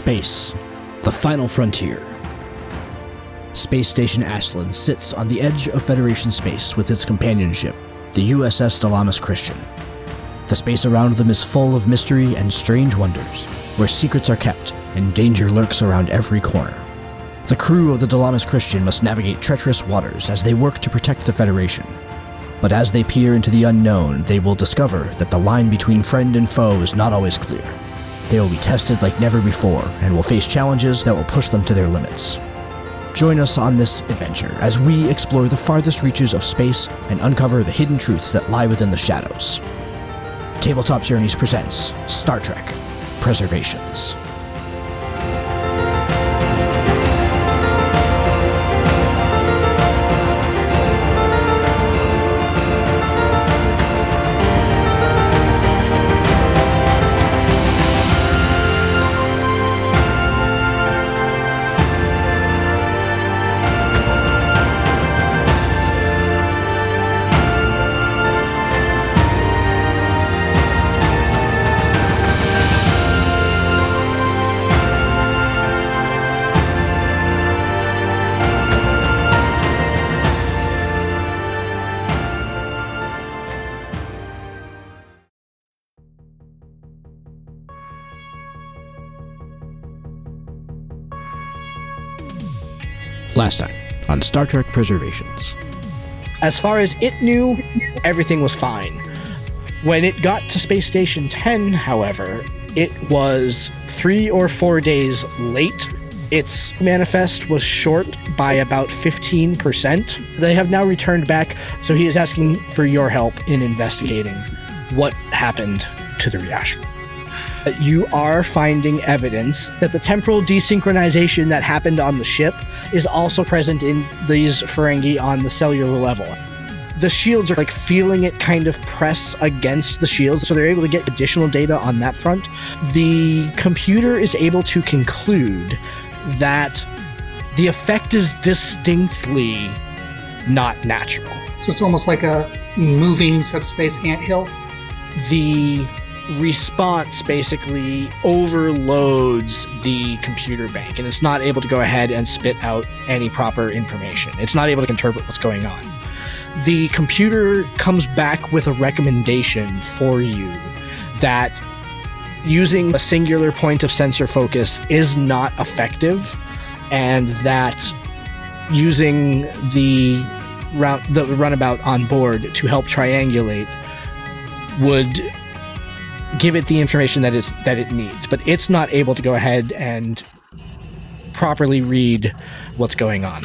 Space, the final frontier. Space Station Ashland sits on the edge of Federation space with its companion ship, the USS Dalamas Christian. The space around them is full of mystery and strange wonders, where secrets are kept and danger lurks around every corner. The crew of the Dalamas Christian must navigate treacherous waters as they work to protect the Federation. But as they peer into the unknown, they will discover that the line between friend and foe is not always clear. They will be tested like never before and will face challenges that will push them to their limits. Join us on this adventure as we explore the farthest reaches of space and uncover the hidden truths that lie within the shadows. Tabletop Journeys presents Star Trek Preservations. Last time on Star Trek Preservations. As far as it knew, everything was fine. When it got to Space Station 10, however, it was three or four days late. Its manifest was short by about 15%. They have now returned back, so he is asking for your help in investigating what happened to the reaction. You are finding evidence that the temporal desynchronization that happened on the ship is also present in these Ferengi on the cellular level. The shields are like feeling it kind of press against the shields, so they're able to get additional data on that front. The computer is able to conclude that the effect is distinctly not natural. So it's almost like a moving subspace anthill. The response basically overloads the computer bank and it's not able to go ahead and spit out any proper information. It's not able to interpret what's going on. The computer comes back with a recommendation for you that using a singular point of sensor focus is not effective and that using the route the runabout on board to help triangulate would give it the information that it's that it needs but it's not able to go ahead and properly read what's going on.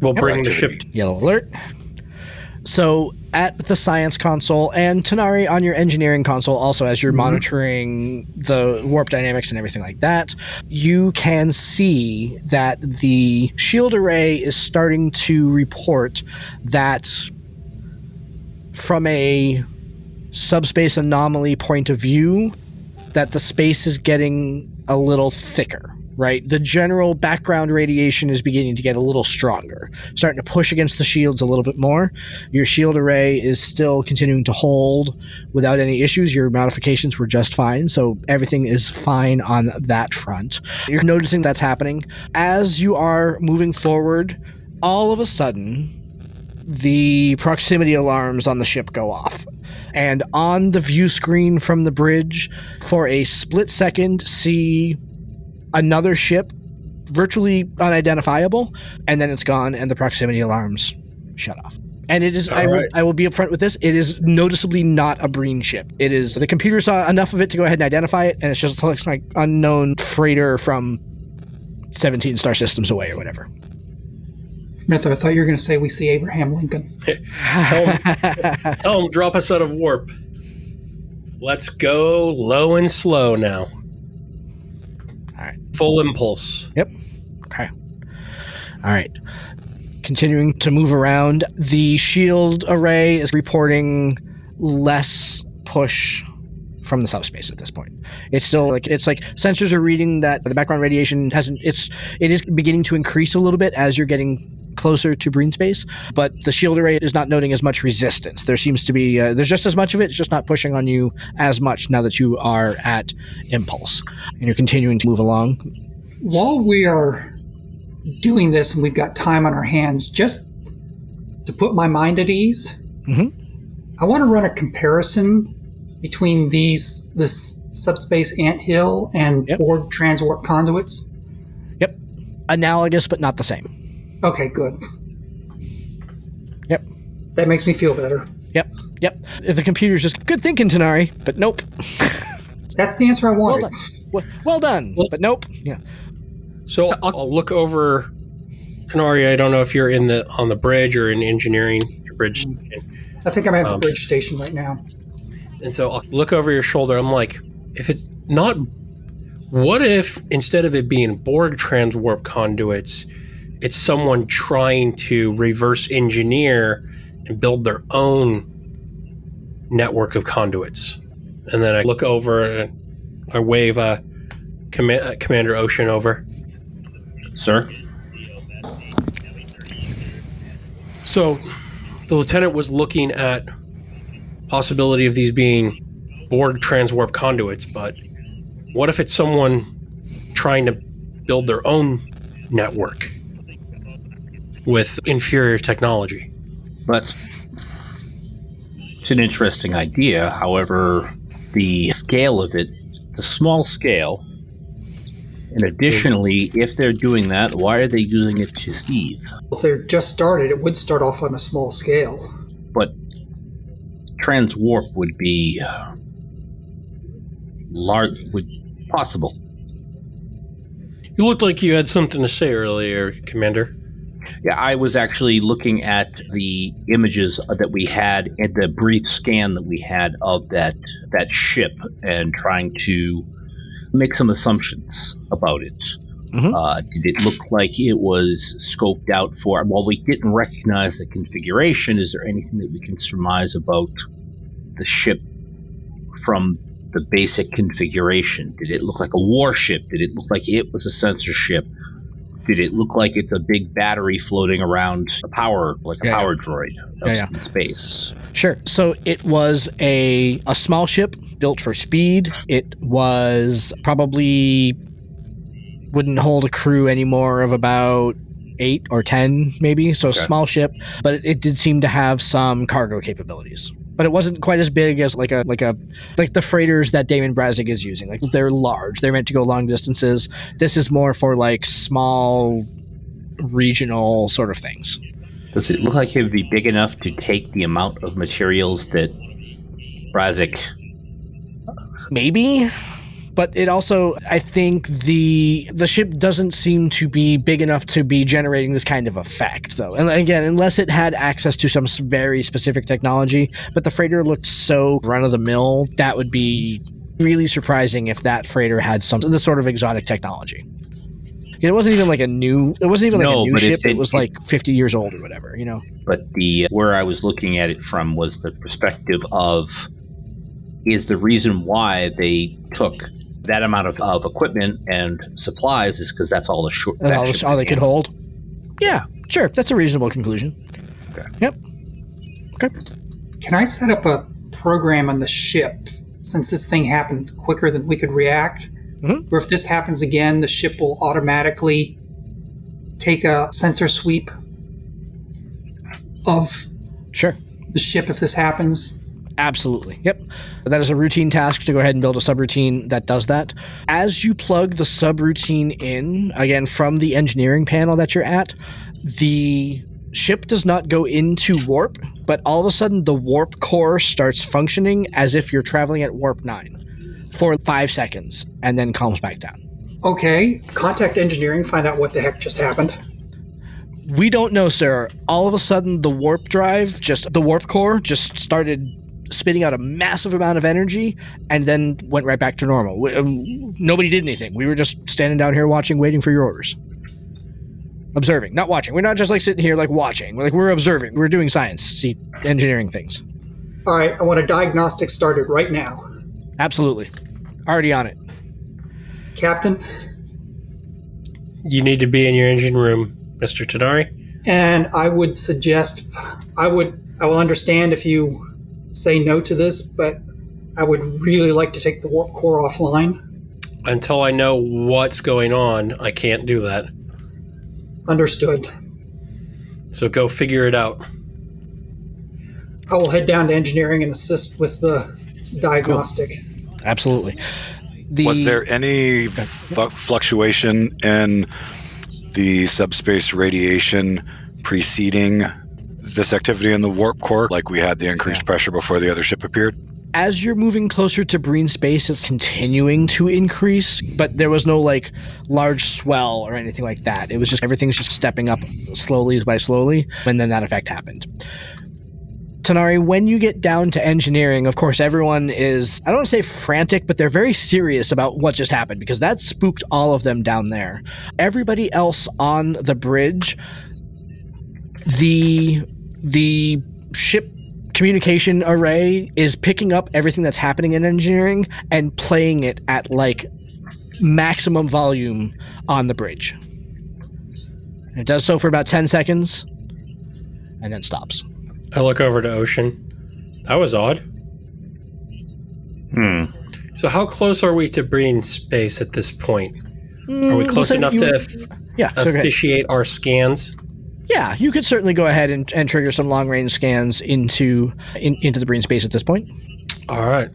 We'll bring the ship. yellow alert. So at the science console and Tanari on your engineering console also as you're mm-hmm. monitoring the warp dynamics and everything like that you can see that the shield array is starting to report that from a subspace anomaly point of view that the space is getting a little thicker right? The general background radiation is beginning to get a little stronger. Starting to push against the shields a little bit more. Your shield array is still continuing to hold without any issues. Your modifications were just fine so everything is fine on that front. You're noticing that's happening. As you are moving forward all of a sudden the proximity alarms on the ship go off. And on the view screen from the bridge, for a split second, see another ship virtually unidentifiable, and then it's gone, and the proximity alarms shut off. And it is, I, will. I will be upfront with this, it is noticeably not a Breen ship. It is, the computer saw enough of it to go ahead and identify it, and it's just looks like unknown freighter from 17 star systems away or whatever. Mither, I thought you were going to say we see Abraham Lincoln. Tell him, drop us out of warp. Let's go low and slow now. All right. Full impulse. Yep. Okay. All right. Continuing to move around, the shield array is reporting less push from the subspace at this point. It's still like it's like sensors are reading that the background radiation hasn't it's it is beginning to increase a little bit as you're getting closer to Breen space, but the shield array is not noting as much resistance. There seems to be uh, there's just as much of it, it's just not pushing on you as much now that you are at impulse and you're continuing to move along. While we are doing this and we've got time on our hands, just to put my mind at ease, Mhm. I want to run a comparison between these this subspace anthill and Yep. Borg transwarp conduits. Yep, analogous but not the same. Okay, good. Yep. That makes me feel better. Yep, yep. The computer's just good thinking, Tanari, but nope. That's the answer I wanted. Well done. Well, well done, but nope. Yeah. So I'll, I'll look over. Tanari, I don't know if you're in the on the bridge or in engineering your bridge, I think I'm at the Um, bridge station right now. and so I'll look over your shoulder. I'm like, if it's not, what if instead of it being Borg transwarp conduits, it's someone trying to reverse engineer and build their own network of conduits? And then I look over and I wave uh, Comma- uh, Commander Ocean over. Sir? So, the lieutenant was looking at possibility of these being Borg transwarp conduits, but what if it's someone trying to build their own network with inferior technology? But it's an interesting idea. However, the scale of it, it's a small scale. And additionally, if they're doing that, why are they using it to thieve? If they're just started, it would start off on a small scale. But transwarp would be uh, large, would possible. You looked like you had something to say earlier, Commander. Yeah, I was actually looking at the images that we had and the brief scan that we had of that that ship and trying to make some assumptions about it. Mhm. Uh, did it look like it was scoped out for? While we didn't recognize the configuration, is there anything that we can surmise about the ship from the basic configuration? Did it look like a warship? Did it look like it was a sensor ship? Did it look like it's a big battery floating around a power, like a Yeah, power droid out Yeah, yeah. in space? Sure. So it was a a small ship built for speed. It was probably wouldn't hold a crew anymore of about eight or ten, maybe. So a Okay. small ship, but it, it did seem to have some cargo capabilities. But it wasn't quite as big as like a like a like the freighters that Damon Brazig is using. Like they're large. They're meant to go long distances. This is more for like small regional sort of things. Does it look like it would be big enough to take the amount of materials that Brazik? maybe but it also i think the the ship doesn't seem to be big enough to be generating this kind of effect though. And again unless it had access to some very specific technology but the freighter looked so run of the mill that would be really surprising if that freighter had some this sort of exotic technology. It wasn't even like a new it wasn't even like No, a new ship. It it- was like 50 years old or whatever you know? But the uh, where I was looking at it from was the perspective of is the reason why they took that amount of, of equipment and supplies is because that's all the short. That's that all, ship all they could hold yeah sure that's a reasonable conclusion Okay. yep okay Can I set up a program on the ship since this thing happened quicker than we could react? Mhm. Where if this happens again, the ship will automatically take a sensor sweep of sure the ship if this happens. Absolutely. Yep. That is a routine task to go ahead and build a subroutine that does that. As you plug the subroutine in, again, from the engineering panel that you're at, the ship does not go into warp, but all of a sudden the warp core starts functioning as if you're traveling at warp 9 for five seconds and then calms back down. Okay, contact engineering, find out what the heck just happened. We don't know, sir. All of a sudden, the warp drive, just the warp core, just started spitting out a massive amount of energy and then went right back to normal. We, um, nobody did anything. We were just standing down here watching, waiting for your orders. Observing, not watching. We're not just like sitting here like watching. We're like we're observing. We're doing science, see, engineering things. All right, I want a diagnostic started right now. Absolutely, already on it. Captain, You need to be in your engine room, Mr. Tanari. And I would suggest, I would, I will understand if you say no to this, but I would really like to take the warp core offline. Until I know what's going on, I can't do that. Understood. So go figure it out. I will head down to engineering and assist with the diagnostic. Absolutely. The, Was there any fu- fluctuation in the subspace radiation preceding this activity in the warp core? Like we had the increased pressure before the other ship appeared? as you're moving closer to Breen space, it's continuing to increase, but there was no like large swell or anything like that. It was just everything's just stepping up slowly by slowly, and then that effect happened. Tanari, when you get down to engineering, of course, everyone is, I don't want to say frantic, but they're very serious about what just happened because that spooked all of them down there. Everybody else on the bridge, the, the ship communication array is picking up everything that's happening in engineering and playing it at like maximum volume on the bridge. And it does so for about 10 seconds and then stops. I look over to Ocean. That was odd. Hmm. So how close are we to Breen space at this point? Are we Mm, close enough you- to f- Yeah, so officiate our scans? Yeah, you could certainly go ahead and, and trigger some long range scans into in, into the Breen space at this point. All right.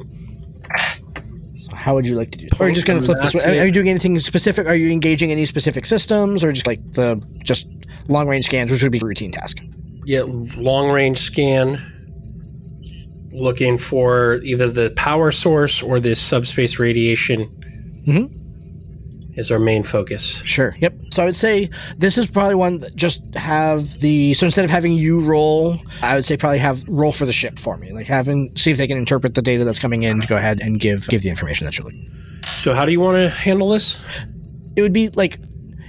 So how would you like to do? Or are you just going to flip this way? Are, are you doing anything specific? Are you engaging any specific systems, or just like the just long range scans, which would be a routine task? Yeah, long range scan. Looking for either the power source or this subspace radiation. Mhm. Is our main focus. Sure. Yep. So I would say this is probably one that just have the so instead of having you roll, I would say probably have roll for the ship for me. Like having see if they can interpret the data that's coming in to go ahead and give give the information that you're looking. So how do you want to handle this? It would be like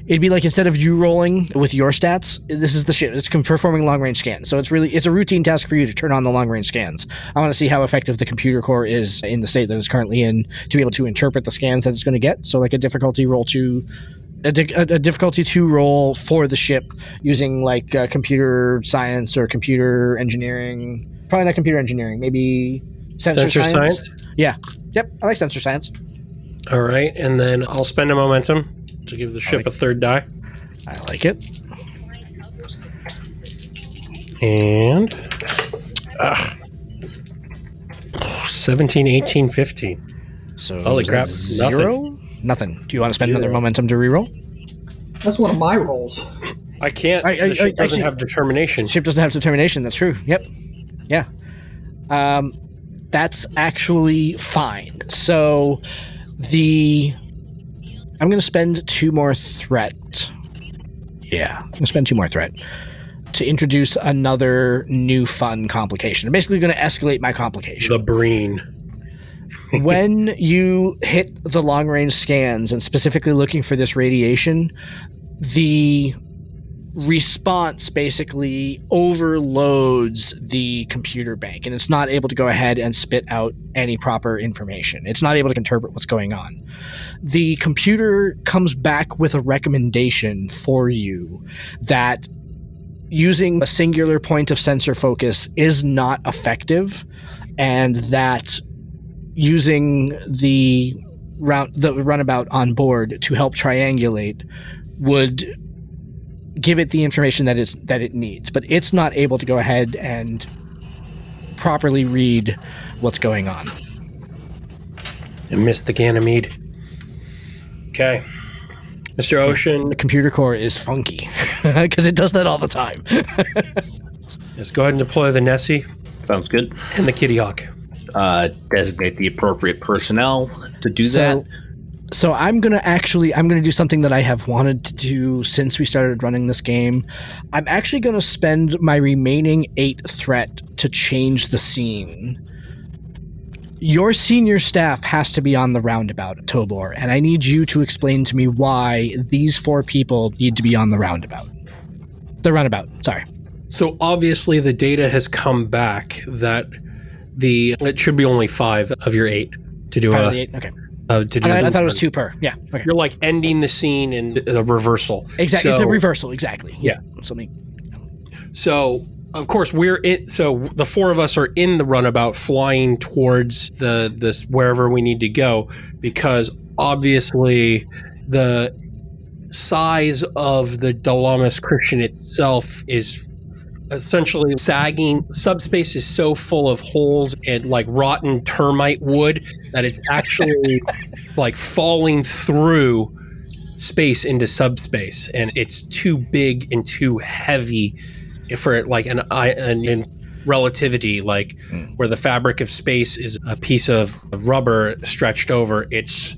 it'd be like instead of you rolling with your stats, this is the ship. It's performing long range scans. So it's really it's a routine task for you to turn on the long range scans. I want to see how effective the computer core is in the state that it's currently in to be able to interpret the scans that it's going to get. So like a difficulty roll to a, di- a, difficulty two roll for the ship using like uh, computer science or computer engineering. Probably not computer engineering. Maybe sensor, Sensor science. science? Yeah. Yep. I like sensor science. All right, and then I'll spend a momentum to give the ship like- a third die. I like it. And ah, 17, 18, 15. So Holy crap, Zero? Nothing. Do you want to spend another momentum to reroll? That's one of my rolls. I can't. I- I- the ship I- I doesn't see. have determination. Ship doesn't have determination. That's true. Yep. Yeah. Um, that's actually fine. So the I'm going to spend two more threat. Yeah, I'm going to spend two more threat to introduce another new fun complication. I'm basically going to escalate my complication. The Breen. when you hit the long range scans and specifically looking for this radiation, the response basically overloads the computer bank and it's not able to go ahead and spit out any proper information. It's not able to interpret what's going on. The computer comes back with a recommendation for you that using a singular point of sensor focus is not effective and that using the round the runabout on board to help triangulate would give it the information that it's that it needs but it's not able to go ahead and properly read what's going on And missed the Ganymede. Okay. Mr. Ocean, the computer core is funky because it does that all the time let's go ahead and deploy the Nessie Sounds good. and the Kitty Hawk. Uh, designate the appropriate personnel to do So- that. So i'm gonna actually i'm gonna do something that i have wanted to do since we started running this game. I'm actually gonna spend my remaining eight threat to change the scene. Your senior staff has to be on the roundabout tobor and i need you to explain to me why these four people need to be on the roundabout. The roundabout sorry. So obviously the data has come back that the it should be only five of your eight to do of a the eight? okay uh, to do. I, I thought it was two per yeah okay You're like ending the scene in a reversal. exactly it's a reversal exactly Yeah. so let So of course we're in so the four of us are in the runabout flying towards the this wherever we need to go because obviously the size of the Dalamas Christian itself is essentially sagging subspace is so full of holes and like rotten termite wood that it's actually like falling through space into subspace and it's too big and too heavy for like an, I an in relativity like mm. where the fabric of space is a piece of rubber stretched over it's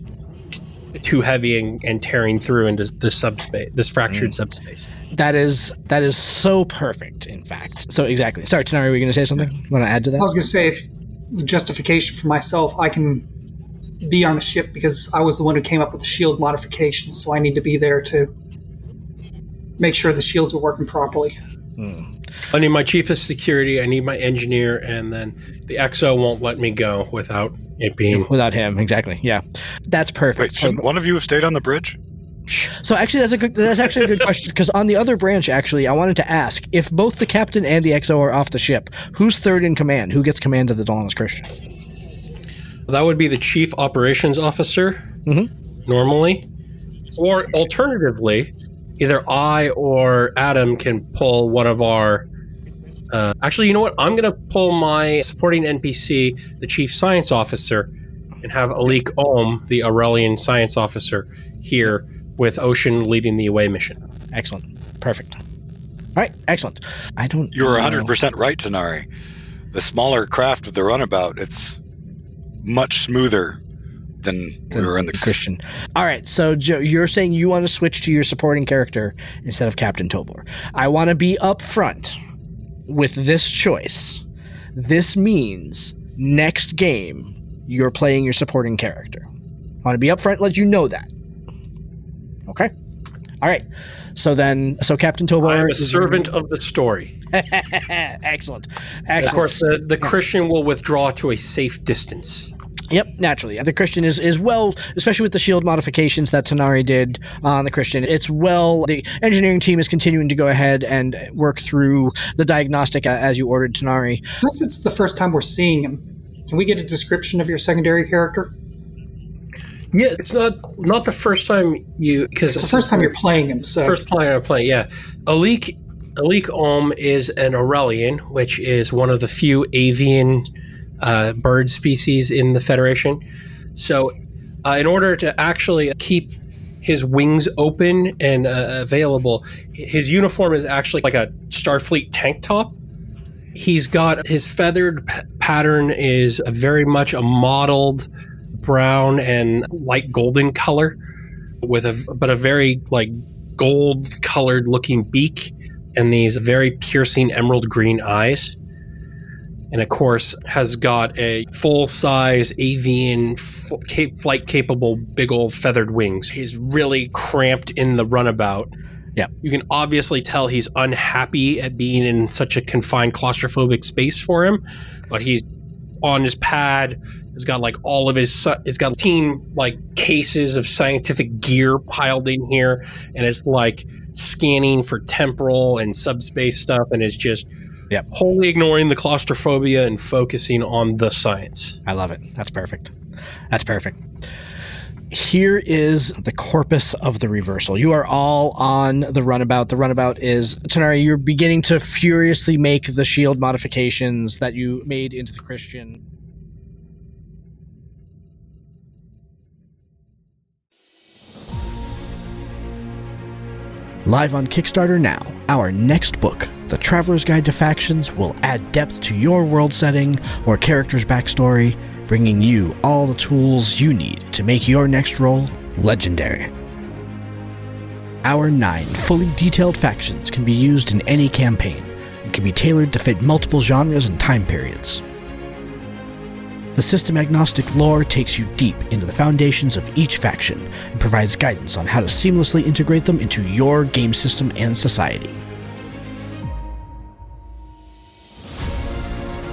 too heavy and, and tearing through into the subspace this fractured mm. subspace that is that is so perfect in fact so exactly sorry Tanari, were you going to say something want to add to that i was going to say if justification for myself i can be on the ship because i was the one who came up with the shield modification so i need to be there to make sure the shields are working properly Hmm. I need my chief of security. I need my engineer, and then the XO won't let me go without it being without him. Exactly. Yeah, that's perfect. Wait, shouldn't so, one of you have stayed on the bridge? So actually, that's a good. That's actually a good question because on the other branch, actually, I wanted to ask if both the captain and the XO are off the ship, who's third in command? Who gets command of the Dalamas Christian? That would be the chief operations officer, mm-hmm. normally, or alternatively, either I or Adam can pull one of our. Uh, actually, you know what? I'm going to pull my supporting NPC, the chief science officer, and have Alik Ohm, the Aurelian science officer, here with Ocean leading the away mission. Excellent. Perfect. All right. Excellent. I don't. You're 100% right, Tanari. The smaller craft with the runabout, it's much smoother than we were in the Christian. All right, so Joe, you're saying you want to switch to your supporting character instead of Captain Tobor. I want to be upfront with this choice. This means next game you're playing your supporting character. I want to be upfront, let you know that. Okay. All right. So then, so Captain Tobor. I'm a servant of the story. Excellent. Excellent. Of course, the, the Christian will withdraw to a safe distance. Yep, naturally. The Christian is, is well, especially with the shield modifications that Tanari did on the Christian. It's well, the engineering team is continuing to go ahead and work through the diagnostic as you ordered Tanari. Since it's the first time we're seeing him, can we get a description of your secondary character? Yeah, it's not not the first time you because it's the first time you're playing him. So first player I'm playing, yeah. Alik Alik Ohm is an Aurelian, which is one of the few avian uh, bird species in the Federation. So, uh, in order to actually keep his wings open and uh, available, his uniform is actually like a Starfleet tank top. He's got his feathered p- pattern is very much a mottled brown and light golden color with a but a very like gold colored looking beak and these very piercing emerald green eyes and of course has got a full size avian f- flight capable big old feathered wings. He's really cramped in the runabout. Yeah. You can obviously tell he's unhappy at being in such a confined claustrophobic space for him, but he's on his pad. He's got like all of his, he's got team like cases of scientific gear piled in here, and it's like scanning for temporal and subspace stuff, and it's just Yep. Wholly ignoring the claustrophobia and focusing on the science. I love it. That's perfect. That's perfect. Here is the corpus of the reversal. You are all on the runabout. The runabout is Tanari. You're beginning to furiously make the shield modifications that you made into the Christian. Live on Kickstarter now, our next book, The Traveler's Guide to Factions, will add depth to your world setting or character's backstory, bringing you all the tools you need to make your next role legendary. Our nine fully detailed factions can be used in any campaign and can be tailored to fit multiple genres and time periods. The system agnostic lore takes you deep into the foundations of each faction and provides guidance on how to seamlessly integrate them into your game system and society.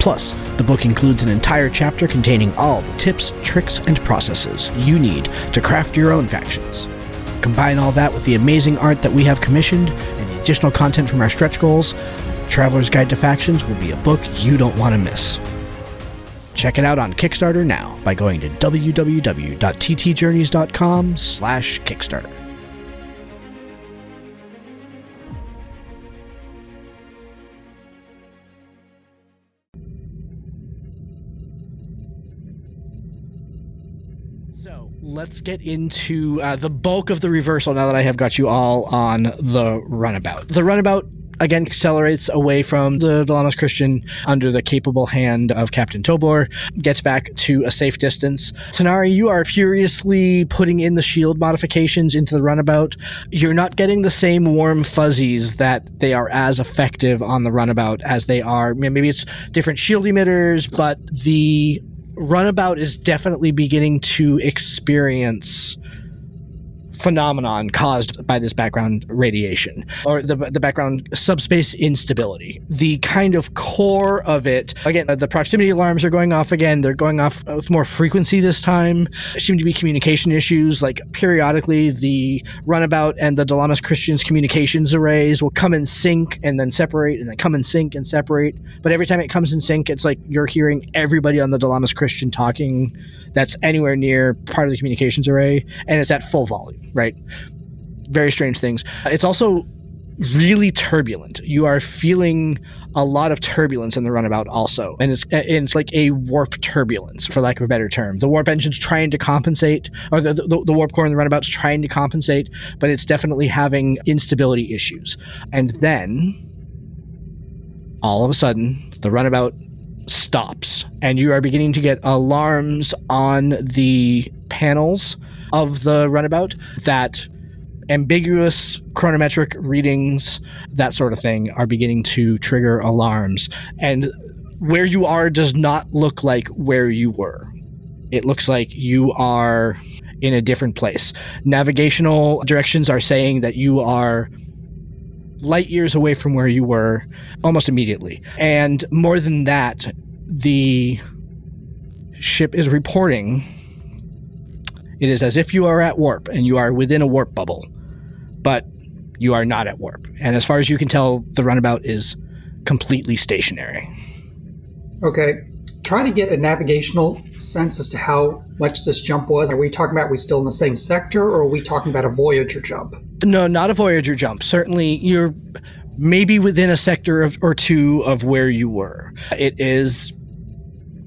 Plus, the book includes an entire chapter containing all the tips, tricks, and processes you need to craft your own factions. Combine all that with the amazing art that we have commissioned and the additional content from our stretch goals, Traveler's Guide to Factions will be a book you don't want to miss. Check it out on Kickstarter now by going to www.ttjourneys.com slash Kickstarter. So let's get into uh, the bulk of the reversal now that I have got you all on the runabout. The runabout again accelerates away from the Dalamas Christian under the capable hand of Captain Tobor, gets back to a safe distance. Tanari, you are furiously putting in the shield modifications into the runabout. You're not getting the same warm fuzzies that they are as effective on the runabout as they are. Maybe it's different shield emitters, but the runabout is definitely beginning to experience phenomenon caused by this background radiation or the, the background subspace instability. The kind of core of it, again, uh, the proximity alarms are going off again. They're going off uh, with more frequency this time. There seem to be communication issues. Like periodically, the runabout and the Dalamas Christians communications arrays will come in sync and then separate and then come in sync and separate. But every time it comes in sync, it's like you're hearing everybody on the Dalamas Christian talking that's anywhere near part of the communications array, and it's at full volume, right? Very strange things. It's also really turbulent. You are feeling a lot of turbulence in the runabout also. And it's it's like a warp turbulence, for lack of a better term. The warp engine's trying to compensate, or the, the, the warp core in the runabout's trying to compensate, but it's definitely having instability issues. And then all of a sudden, the runabout stops and you are beginning to get alarms on the panels of the runabout that ambiguous chronometric readings that sort of thing are beginning to trigger alarms. And where you are does not look like where you were. It looks like you are in a different place. Navigational directions are saying that you are light years away from where you were almost immediately. And more than that, the ship is reporting it is as if you are at warp and you are within a warp bubble, but you are not at warp. And as far as you can tell, the runabout is completely stationary. Okay. Try to get a navigational sense as to how much this jump was. Are we talking about we still in the same sector or are we talking about a Voyager jump? No, not a Voyager jump. Certainly, you're maybe within a sector of, or two of where you were. It is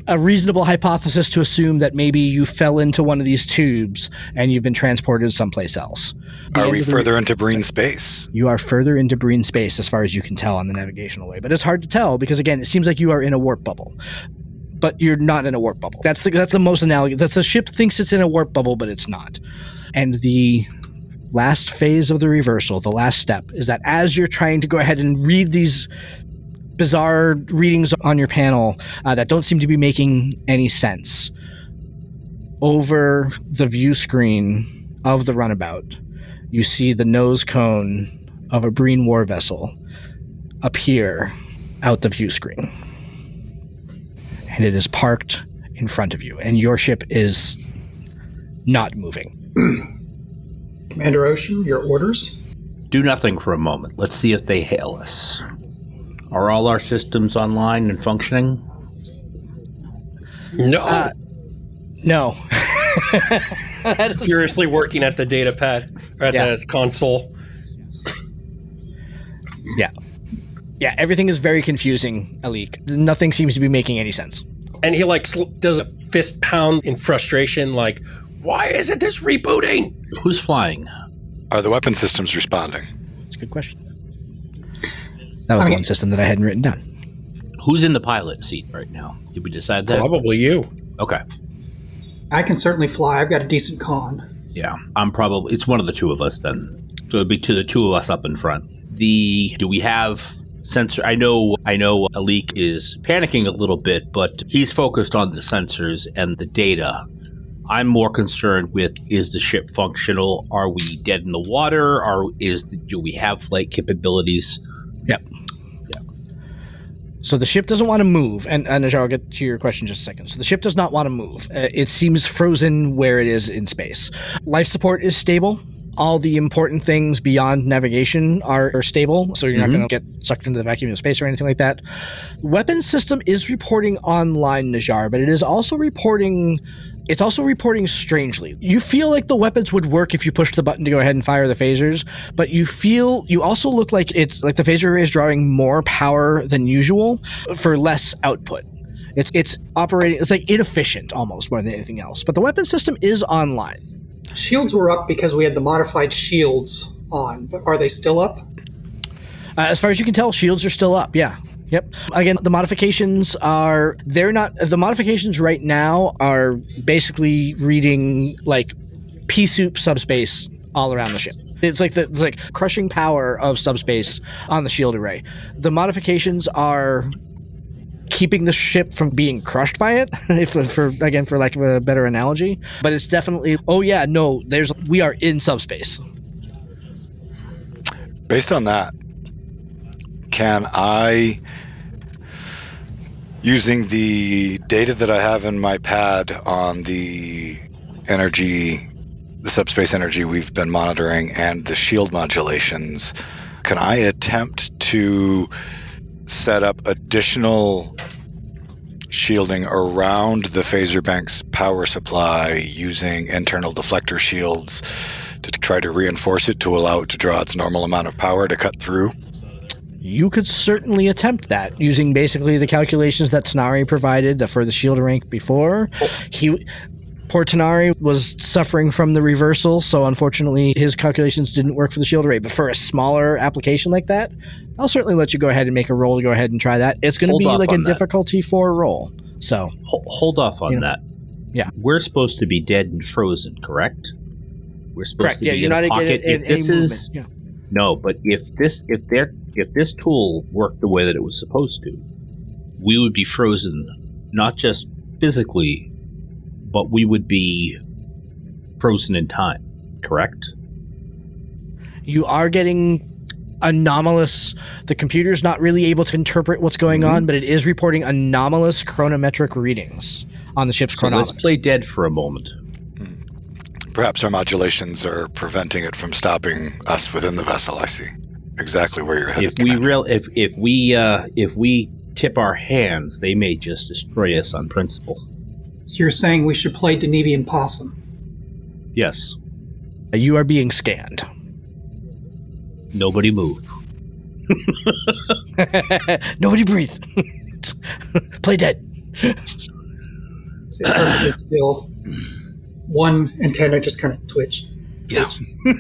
a reasonable hypothesis to assume that maybe you fell into one of these tubes and you've been transported someplace else. The Are we further into Breen space? You are further into Breen space as far as you can tell on the navigational way, but it's hard to tell because again, it seems like you are in a warp bubble. But you're not in a warp bubble. That's the that's the most analogous. That's the ship thinks it's in a warp bubble, but it's not. And the last phase of the reversal, the last step, is that as you're trying to go ahead and read these bizarre readings on your panel uh, that don't seem to be making any sense, over the view screen of the runabout, you see the nose cone of a Breen war vessel appear out the view screen. And it is parked in front of you, and your ship is not moving. Commander Ocean, your orders? Do nothing for a moment. Let's see if they hail us. Are all our systems online and functioning? No. Uh, No. Furiously working at the data pad or at Yeah. the console. yeah. Yeah, everything is very confusing, Alik. Nothing seems to be making any sense. And he like sl- does a fist pound in frustration, like, why isn't this rebooting? Who's flying? Are the weapon systems responding? It's a good question. That was I the mean- one system that I hadn't written down. Who's in the pilot seat right now? Did we decide that? Probably you. Okay. I can certainly fly. I've got a decent con. Yeah, I'm probably. It's one of the two of us then. So it'd be to the two of us up in front. The do we have sensor? I know, I know. Alik is panicking a little bit, but he's focused on the sensors and the data. I'm more concerned with is the ship functional? Are we dead in the water? Are is do we have flight capabilities? Yep. Yep. So the ship doesn't want to move, and, and Najar, I'll get to your question in just a second. So the ship does not want to move. Uh, it seems frozen where it is in space. Life support is stable. all the important things beyond navigation are, are stable, so you're not going to get sucked into the vacuum of space or anything like that. Weapon system is reporting online, Najar, but it is also reporting. It's also reporting strangely. You feel like the weapons would work if you pushed the button to go ahead and fire the phasers, but you feel you also look like it's like the phaser array is drawing more power than usual for less output. It's it's operating. It's like inefficient almost more than anything else. But the weapon system is online. Shields were up because we had the modified shields on, but are they still up? Uh, as far as you can tell, shields are still up. Yeah. Yep. Again, the modifications are they're not the modifications right now are basically reading like pea soup subspace all around the ship. It's like the it's like crushing power of subspace on the shield array. The modifications are keeping the ship from being crushed by it if for again for lack of a better analogy but it's definitely oh yeah no there's we are in subspace Based on that, can I, using the data that I have in my pad on the energy, the subspace energy we've been monitoring, and the shield modulations, can I attempt to set up additional shielding around the phaser bank's power supply using internal deflector shields to try to reinforce it to allow it to draw its normal amount of power to cut through? You could certainly attempt that using basically the calculations that Tanari provided for the shield rank before. He poor Tanari was suffering from the reversal, so unfortunately his calculations didn't work for the shield array. But for a smaller application like that, I'll certainly let you go ahead and make a roll to go ahead and try that. It's going to be like a that. difficulty four roll. So Ho- hold off on You know, that. yeah. We're supposed to be dead and frozen, correct? We're supposed correct. to Yeah, be you're in not a pocket. in, if this is. Yeah. No, but if this if there if this tool worked the way that it was supposed to, we would be frozen not just physically, but we would be frozen in time. Correct? you are getting anomalous the computer's not really able to interpret what's going Mm-hmm. on but it is reporting anomalous chronometric readings on the ship's So let's play dead for a moment. Perhaps our modulations are preventing it from stopping us within the vessel. I see exactly where you're headed. If we real if if we uh, if we tip our hands, they may just destroy us on principle. You're saying we should play Denevian Possum. Yes. you are being scanned Nobody move. nobody breathe play dead Sit perfectly still. One antenna just kind of twitched. Yeah.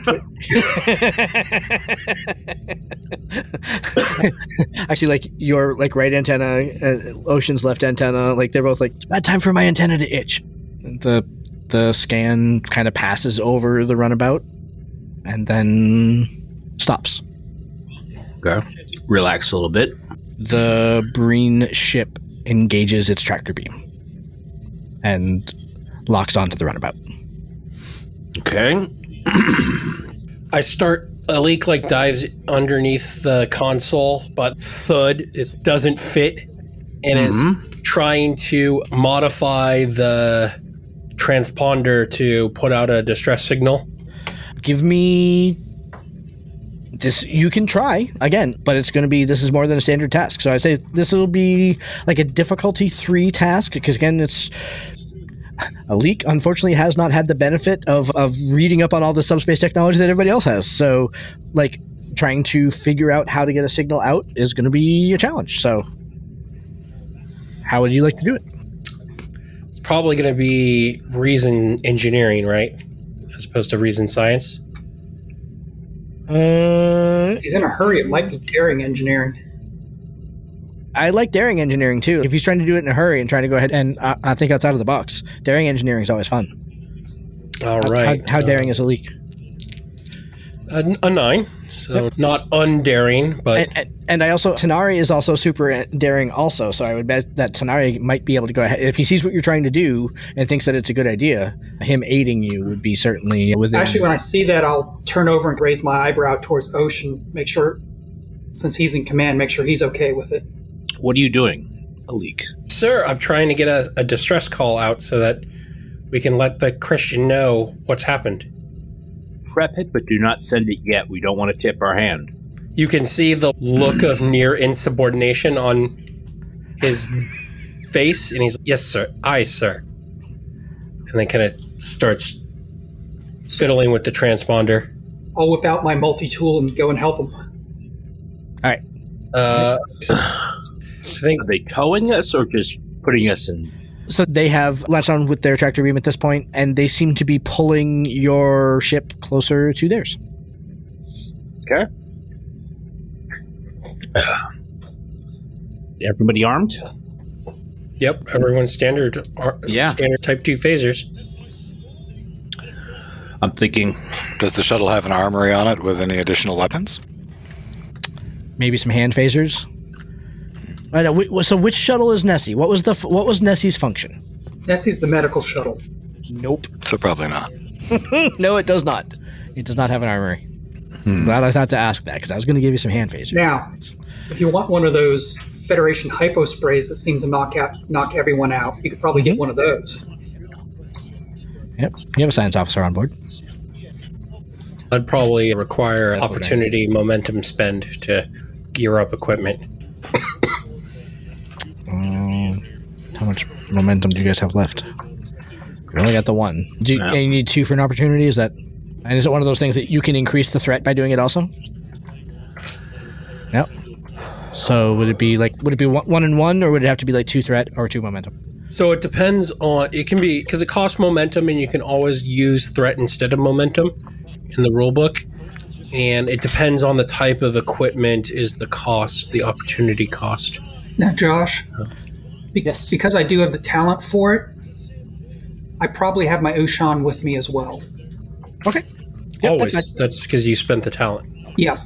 actually like your like right antenna uh, ocean's left antenna like they're both like bad time for my antenna to itch the the scan kind of passes over the runabout and then stops Okay. Relax a little bit. the Breen ship engages its tractor beam and locks onto the runabout. Okay. I start. Alik like dives underneath the console, but thud it doesn't fit, and Mhm. is trying to modify the transponder to put out a distress signal. Give me this. You can try again, but it's going to be this is more than a standard task. So I say this will be like a difficulty three task because again, it's Alik. Unfortunately, has not had the benefit of of reading up on all the subspace technology that everybody else has. So, like trying to figure out how to get a signal out is going to be a challenge. So, how would you like to do it? It's probably going to be reason engineering, right, as opposed to reason science. Uh, he's in a hurry, it might be daring engineering. I like daring engineering too. If he's trying to do it in a hurry and trying to go ahead and uh, I think outside of the box, daring engineering is always fun. All How- right. How, how daring is Alik? A, a nine, so not undaring, but And, and, and I also Tanari is also super daring also. So I would bet that Tanari might be able to go ahead if he sees what you're trying to do and thinks that it's a good idea. Him aiding you would be certainly within. Actually, when I see that, I'll turn over and raise my eyebrow towards Ocean, make sure, since he's in command, make sure he's okay with it. What are you doing? Alik. Sir, I'm trying to get a, a distress call out so that we can let the Christian know what's happened. prep it, but do not send it yet. We don't want to tip our hand. You can see the look of near insubordination on his face, and he's yes, sir, aye, sir, and then kind of starts fiddling with the transponder. I'll whip out my multi tool and go and help him. All right. Uh, I think Are they towing us or just putting us in? So they have latched on with their tractor beam at this point, and they seem to be pulling your ship closer to theirs. Okay. Everybody armed? Yep, everyone's standard. ar- Yeah. standard Type Two phasers. I'm thinking Does the shuttle have an armory on it with any additional weapons? Maybe some hand phasers. I know. So which shuttle is Nessie? What was the what was Nessie's function? Nessie's the medical shuttle. Nope. So probably not. no, it does not. It does not have an armory. Glad I thought to ask that because I was going to give you some hand phasers. Now, if you want one of those Federation hypo sprays that seem to knock out knock everyone out, you could probably get mm-hmm. one of those. Yep. You have a science officer on board. I'd probably require opportunity momentum spend to gear up equipment. How much momentum do you guys have left? We only got the one. Do you, Yeah. and you need two for an opportunity? Is that? And is it one of those things that you can increase the threat by doing it also? Yep. So would it be like would it be one, one and one, or would it have to be like two threat or two momentum? So it depends on it can be because it costs momentum and you can always use threat instead of momentum in the rule book. And it depends on the type of equipment is the cost, the opportunity cost. Now, Josh, uh-huh. Be- Yes. because I do have the talent for it, I probably have my Oshan with me as well. Okay. Yep, always. that's That's because you spent the talent. Yeah,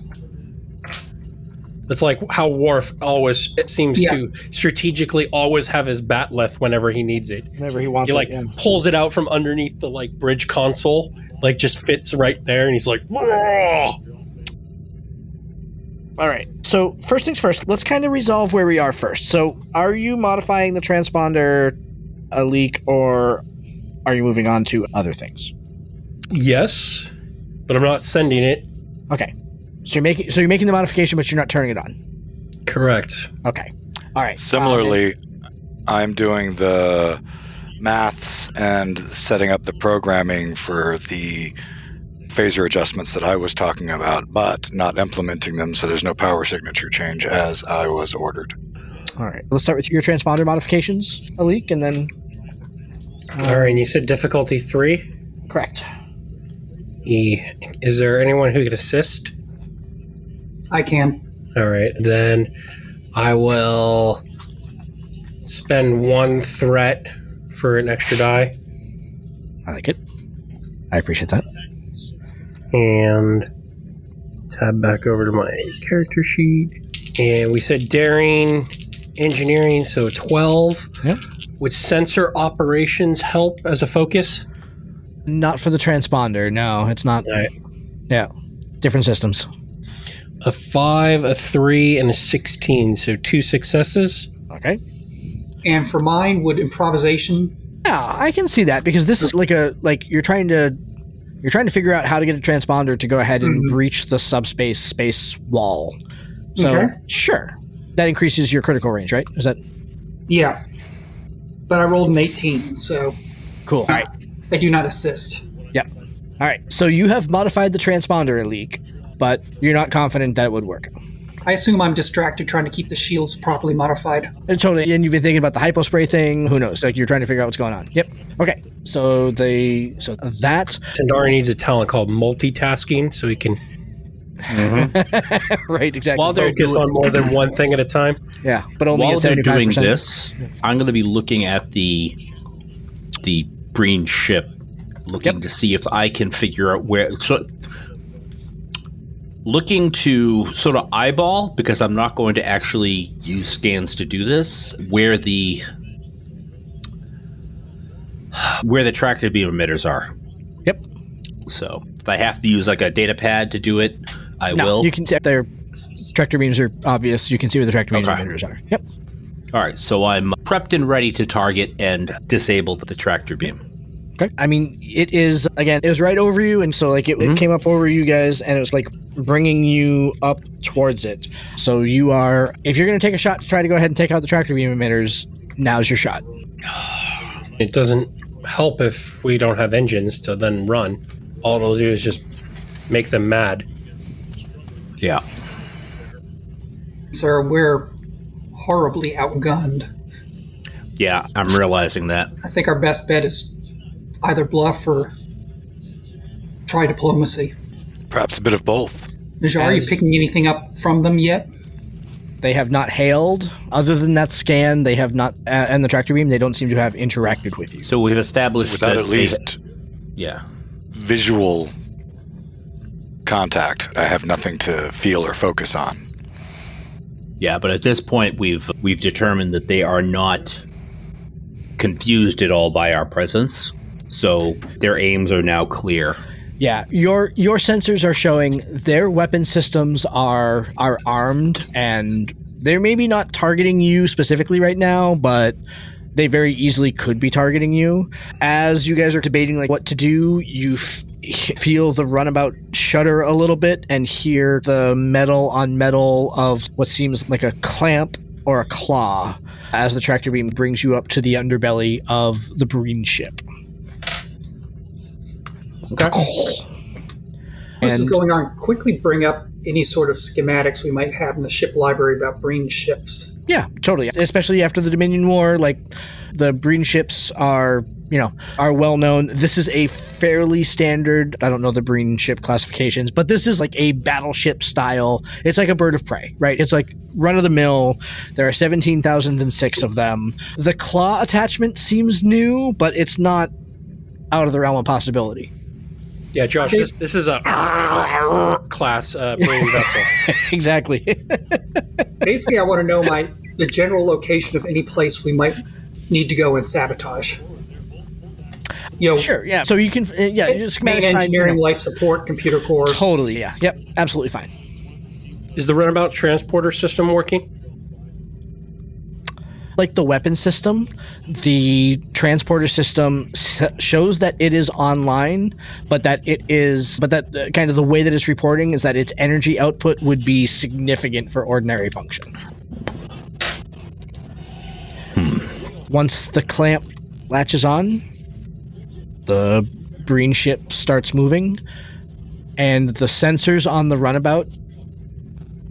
It's like how Worf always it seems Yeah. to strategically always have his bat'leth whenever he needs it. Whenever he wants He like it. yeah. pulls it out from underneath the like bridge console, like just fits right there, and he's like, "Whoa." All right. So first things first, let's kind of resolve where we are first. So are you modifying the transponder Alik, or are you moving on to other things? yes, but I'm not sending it. Okay. So you're making so you're making the modification, but you're not turning it on. Correct. Okay. All right. Similarly, I'm doing the maths and setting up the programming for the phaser adjustments that I was talking about, but not implementing them so there's no power signature change as I was ordered. All right. Let's start with your transponder modifications, Alik, and then uh, All right. And you said difficulty three. correct. E. Is there anyone who could assist? I can. All right, then I will spend one threat for an extra die, I like it. I appreciate that. And tab back over to my character sheet. And we said daring, engineering, so twelve. Yep. Would sensor operations help as a focus? Not for the transponder. No, it's not. All right. Yeah. Different systems. A five, a three, and a sixteen. So two successes. Okay. And for mine, would improvisation? Yeah, I can see that because this is like a like you're trying to you're trying to figure out how to get a transponder to go ahead and Mhm. breach the subspace space wall. So Okay. sure, that increases your critical range, right? Is that Yeah, but I rolled an 18, so cool? All right, I do not assist. Yeah. All right. So you have modified the transponder leak, but you're not confident that it would work. I assume I'm distracted trying to keep the shields properly modified. And totally. And you've been thinking about the hypospray thing. Who knows? Like you're trying to figure out what's going on. Yep. Okay. So they so that Tanari needs a talent called multitasking, so he can mm-hmm. right exactly. While they're focus doing- on more than one thing at a time. yeah, but only While at they're doing this, I'm going to be looking at the the Breen ship, looking Yep. to see if I can figure out where. So, looking to sort of eyeball because I'm not going to actually use scans to do this. Where the where the tractor beam emitters are. Yep. So if I have to use like a data pad to do it, I No, will. you can see their tractor beams are obvious. You can see where the tractor beam Okay. emitters are. Yep. All right, so I'm prepped and ready to target and disable the tractor beam. Okay. I mean, it is again. It was right over you, and so like it, it mm-hmm. came up over you guys, and it was like bringing you up towards it. So you are, if you're going to take a shot to try to go ahead and take out the tractor beam emitters, now's your shot. It doesn't help if we don't have engines to then run. All it'll do is just make them mad. Yeah. Sir, we're horribly outgunned. Yeah, I'm realizing that. I think our best bet is either bluff or try diplomacy. Perhaps a bit of both. Najar, are you picking anything up from them yet? They have not hailed. Other than that scan, they have not, uh, and the tractor beam, they don't seem to have interacted with you. So we've established Without that at they- least yeah. visual contact, I have nothing to feel or focus on. Yeah, but at this point we've we've determined that they are not confused at all by our presence. So their aims are now clear. Yeah, your your sensors are showing their weapon systems are are armed and they're maybe not targeting you specifically right now, but they very easily could be targeting you. As you guys are debating like what to do, you f- feel the runabout shudder a little bit and hear the metal on metal of what seems like a clamp or a claw as the tractor beam brings you up to the underbelly of the Breen ship. Okay. This is going on. Quickly bring up any sort of schematics we might have in the ship library about Breen ships. Yeah, totally. Especially after the Dominion War, like the Breen ships are, you know, are well known. This is a fairly standard. I don't know the Breen ship classifications, but this is like a battleship style. It's like a bird of prey, right? It's like run of the mill. There are seventeen thousand and six of them. The claw attachment seems new, but it's not out of the realm of possibility. Yeah, Josh, this, this is a class uh, Breen vessel. exactly. Basically, I want to know my the general location of any place we might need to go and sabotage. You know, sure. Yeah. So you can. uh, Yeah. Just main schematic sign, you engineering, know. life support, computer core. Totally. Yeah. Yep. Absolutely fine. Is the runabout transporter system working? Like the weapon system, the transporter system s- shows that it is online, but that it is, but that uh, kind of the way that it's reporting is that its energy output would be significant for ordinary function. Once the clamp latches on, the Breen ship starts moving, and the sensors on the runabout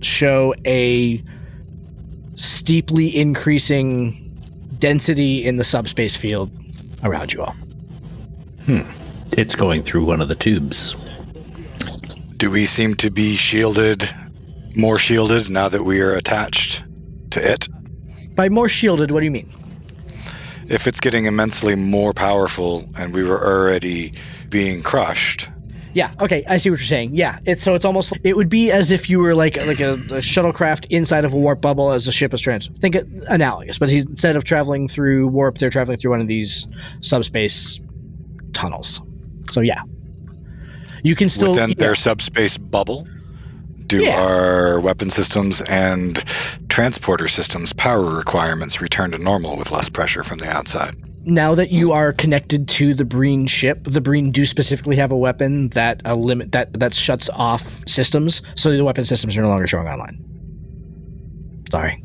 show a steeply increasing density in the subspace field around you all. Hmm. It's going through one of the tubes. Do we seem to be shielded, more shielded now that we are attached to it? By more shielded, what do you mean? If it's getting immensely more powerful and we were already being crushed, Yeah, okay, I see what you're saying. Yeah, it's so it's almost it would be as if you were like like a, a shuttlecraft inside of a warp bubble as the ship is trans. Think it analogous, but he, instead of traveling through warp, they're traveling through one of these subspace tunnels. So yeah, you can still within yeah. their subspace bubble, do Yeah. our weapon systems and transporter systems power requirements return to normal with less pressure from the outside? now that you are connected to the Breen ship, the Breen do specifically have a weapon that a limit that that shuts off systems, so the weapon systems are no longer showing online. Sorry,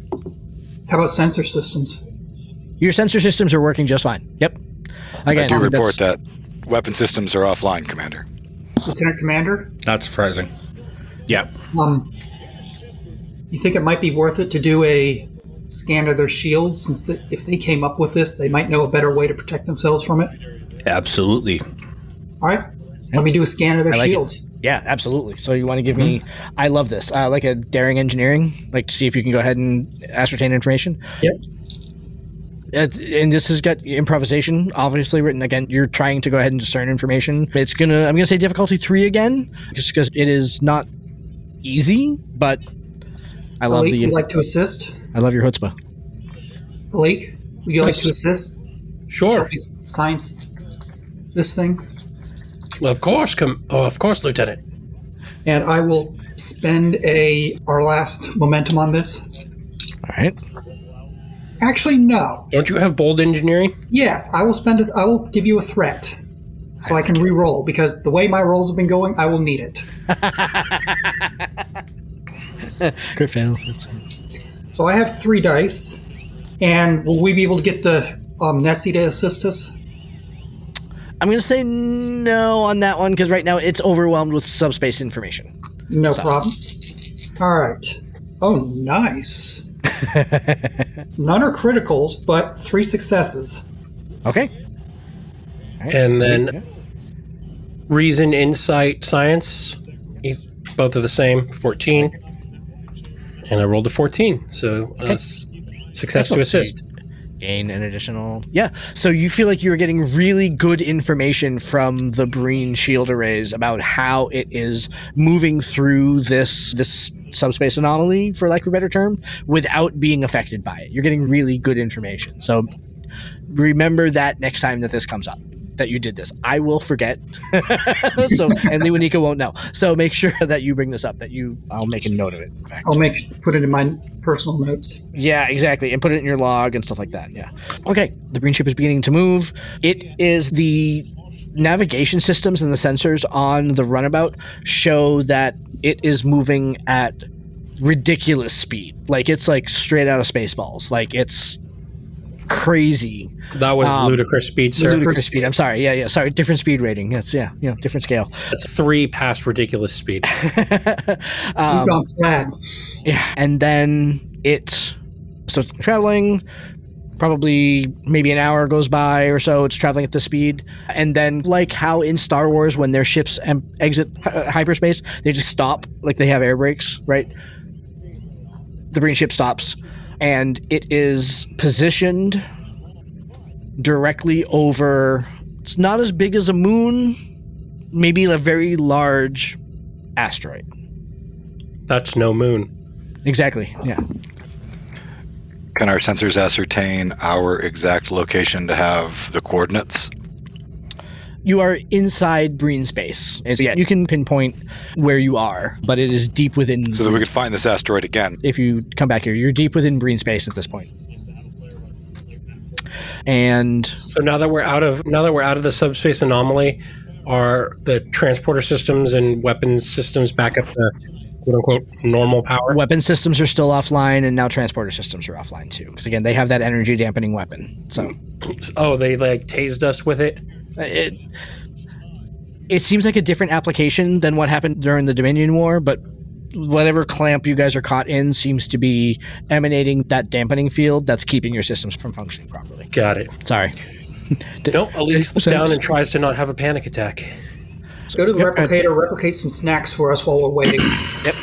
How about sensor systems? your sensor systems are working just fine. Yep. Again, I do that's- report that weapon systems are offline, Commander. Lieutenant Commander, Not surprising. Yeah. um, you think it might be worth it to do a scan of their shields since the, if they came up with this, they might know a better way to protect themselves from it? Absolutely. All right, let me do a scan of their I like it. shields. Yeah, absolutely. So you want to give me? I love this. Uh, like a daring engineering, like to see if you can go ahead and ascertain information. Yep. It, and this has got improvisation, obviously written again. You're trying to go ahead and discern information. It's gonna. I'm gonna say difficulty three again, just because it is not easy. But I love Malik, the. would you like to assist? I love your chutzpah. Malik, would you like to assist? Sure, Help me science this thing, of course. Com- oh, of course, Lieutenant. and I will spend a our last momentum on this. All right. Actually, no. Don't you have bold engineering? Yes, I will spend it. I will give you a threat. so I, can re-roll because the way my rolls have been going, I will need it. Crit fail. So I have three dice, and will we be able to get the um, Nessie to assist us? I'm going to say no on that one because right now it's overwhelmed with subspace information. No So- problem. All right. Oh, nice. None are criticals, but three successes. Okay. And then reason, insight, science, both are the same. Fourteen, and I rolled a fourteen, so uh, s- success to assist. gain an additional yeah. So you feel like you're getting really good information from the breen shield arrays about how it is moving through this this subspace anomaly for lack of a better term without being affected by it. You're getting really good information. So remember that next time that this comes up that you did this i will forget so and Lewanika won't know so make sure that you bring this up that you i'll make a note of it in fact I'll make put it in my personal notes. yeah, exactly. And put it in your log and stuff like that. Yeah. Okay. The Breen ship is beginning to move. It is the navigation systems and the sensors on the runabout show that it is moving at ridiculous speed. Like it's like straight out of Spaceballs. Like it's crazy. That was Um, ludicrous speed, sir. Ludicrous speed. I'm sorry. Yeah, yeah. Sorry. Different speed rating. Yes. Yeah. You know, different scale. That's three past ridiculous speed. Um, We've gone flat. Yeah, and then it so it's traveling probably maybe an hour goes by or so it's traveling at the speed and then like how in Star Wars when their ships em- exit hy- hyperspace they just stop like they have air brakes right the Breen ship stops and it is positioned directly over it's not as big as a moon maybe a very large asteroid That's no moon. exactly yeah Can our sensors ascertain our exact location to have the coordinates? You are inside Breen space. And so, yeah, you can pinpoint where you are, but it is deep within. So that we could find this asteroid again. if you come back here, you're deep within Breen space at this point. And So now that we're out of now that we're out of the subspace anomaly, are the transporter systems and weapons systems back up to quote unquote normal power? weapon systems are still offline, and now transporter systems are offline too. Because again, they have that energy dampening weapon. So Oh, they like tased us with it. It it seems like a different application than what happened during the Dominion War, but whatever clamp you guys are caught in seems to be emanating that dampening field that's keeping your systems from functioning properly. Got it. Sorry. No, Elise slips down and tries to not have a panic attack. Go to the Yep. replicator, replicate some snacks for us while we're waiting. Yep.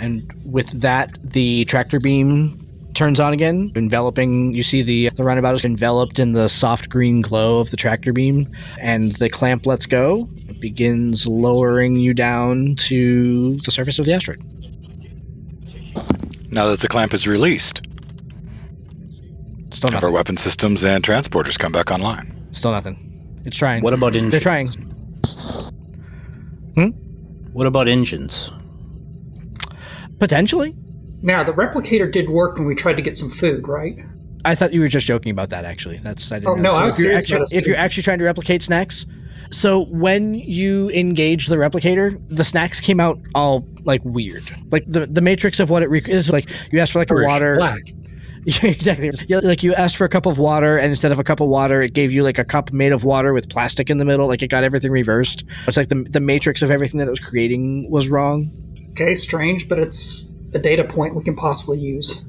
And with that, the tractor beam turns on again, enveloping. You see the the runabout is enveloped in the soft green glow of the tractor beam, and the clamp lets go. It begins lowering you down to the surface of the asteroid. Now that the clamp is released, Still nothing. our weapon systems and transporters come back online. Still nothing. It's trying. What about engines? They're trying. Hmm? What about engines? Potentially. Now, the replicator did work when we tried to get some food, right? I thought you were just joking about that. Actually, that's I didn't Oh, know. no, I was if you're, actually, if you're actually trying to replicate snacks, so when you engage the replicator, the snacks came out all like weird. Like the the matrix of what it rec- is like. You asked for like a Irish water. black. Yeah, exactly. Like you asked for a cup of water, and instead of a cup of water, it gave you like a cup made of water with plastic in the middle. Like it got everything reversed. It's like the the matrix of everything that it was creating was wrong. Okay, strange, but it's a data point we can possibly use.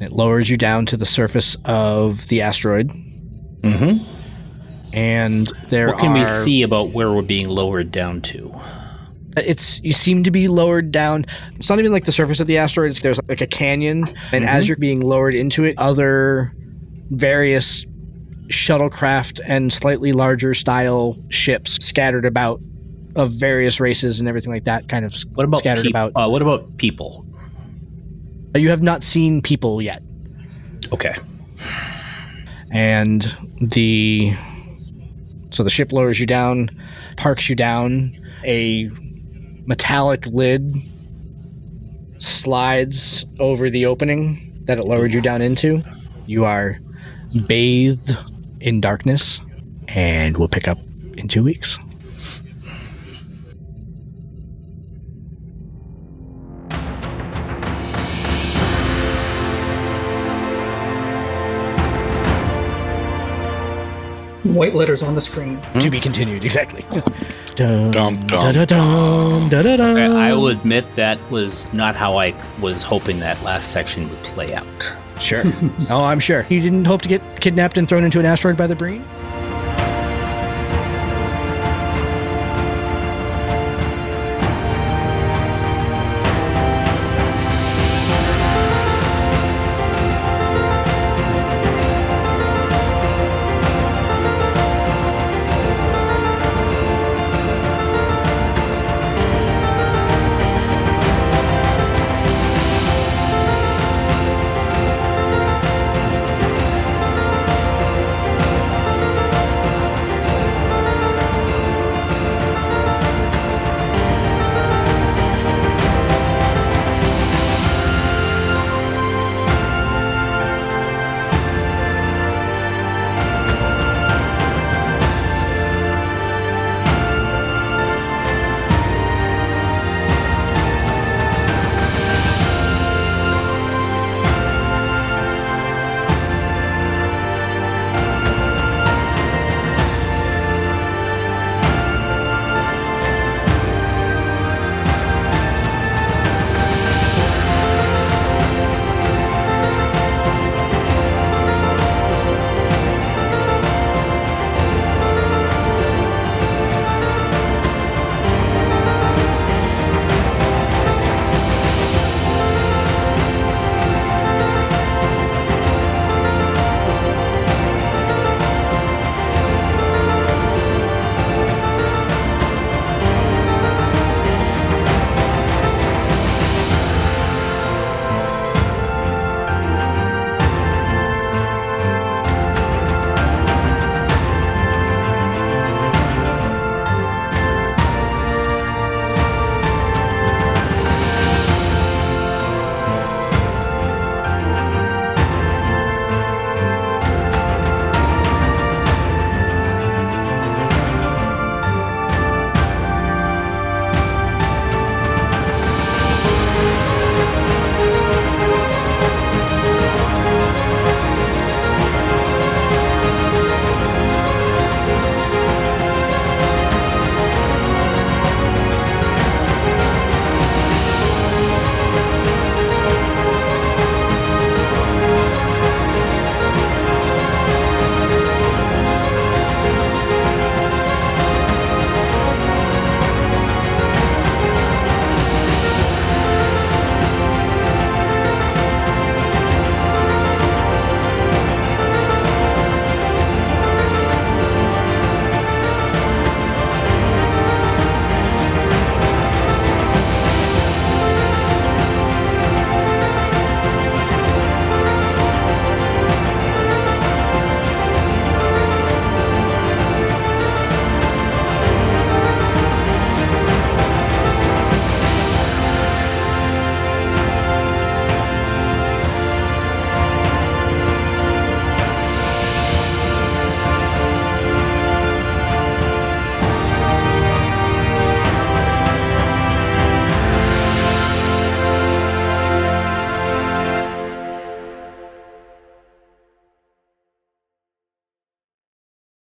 It lowers you down to the surface of the asteroid, Mm-hmm. and there What can are. we see about where we're being lowered down to? it's you seem to be lowered down it's not even like the surface of the asteroid it's, there's like a canyon and as you're being lowered into it other various shuttlecraft and slightly larger style ships scattered about of various races and everything like that kind of What about scattered peop- about Uh, what about people? you have not seen people yet Okay. and the so the ship lowers you down parks you down a metallic lid slides over the opening that it lowered you down into you are bathed in darkness and we'll pick up in two weeks. White letters on the screen. To be continued, exactly. Dum, Dum, dum, da-da-dum, da-da-dum. I, I will admit that was not how I was hoping that last section would play out. Sure. oh, I'm sure. You didn't hope to get kidnapped and thrown into an asteroid by the Breen?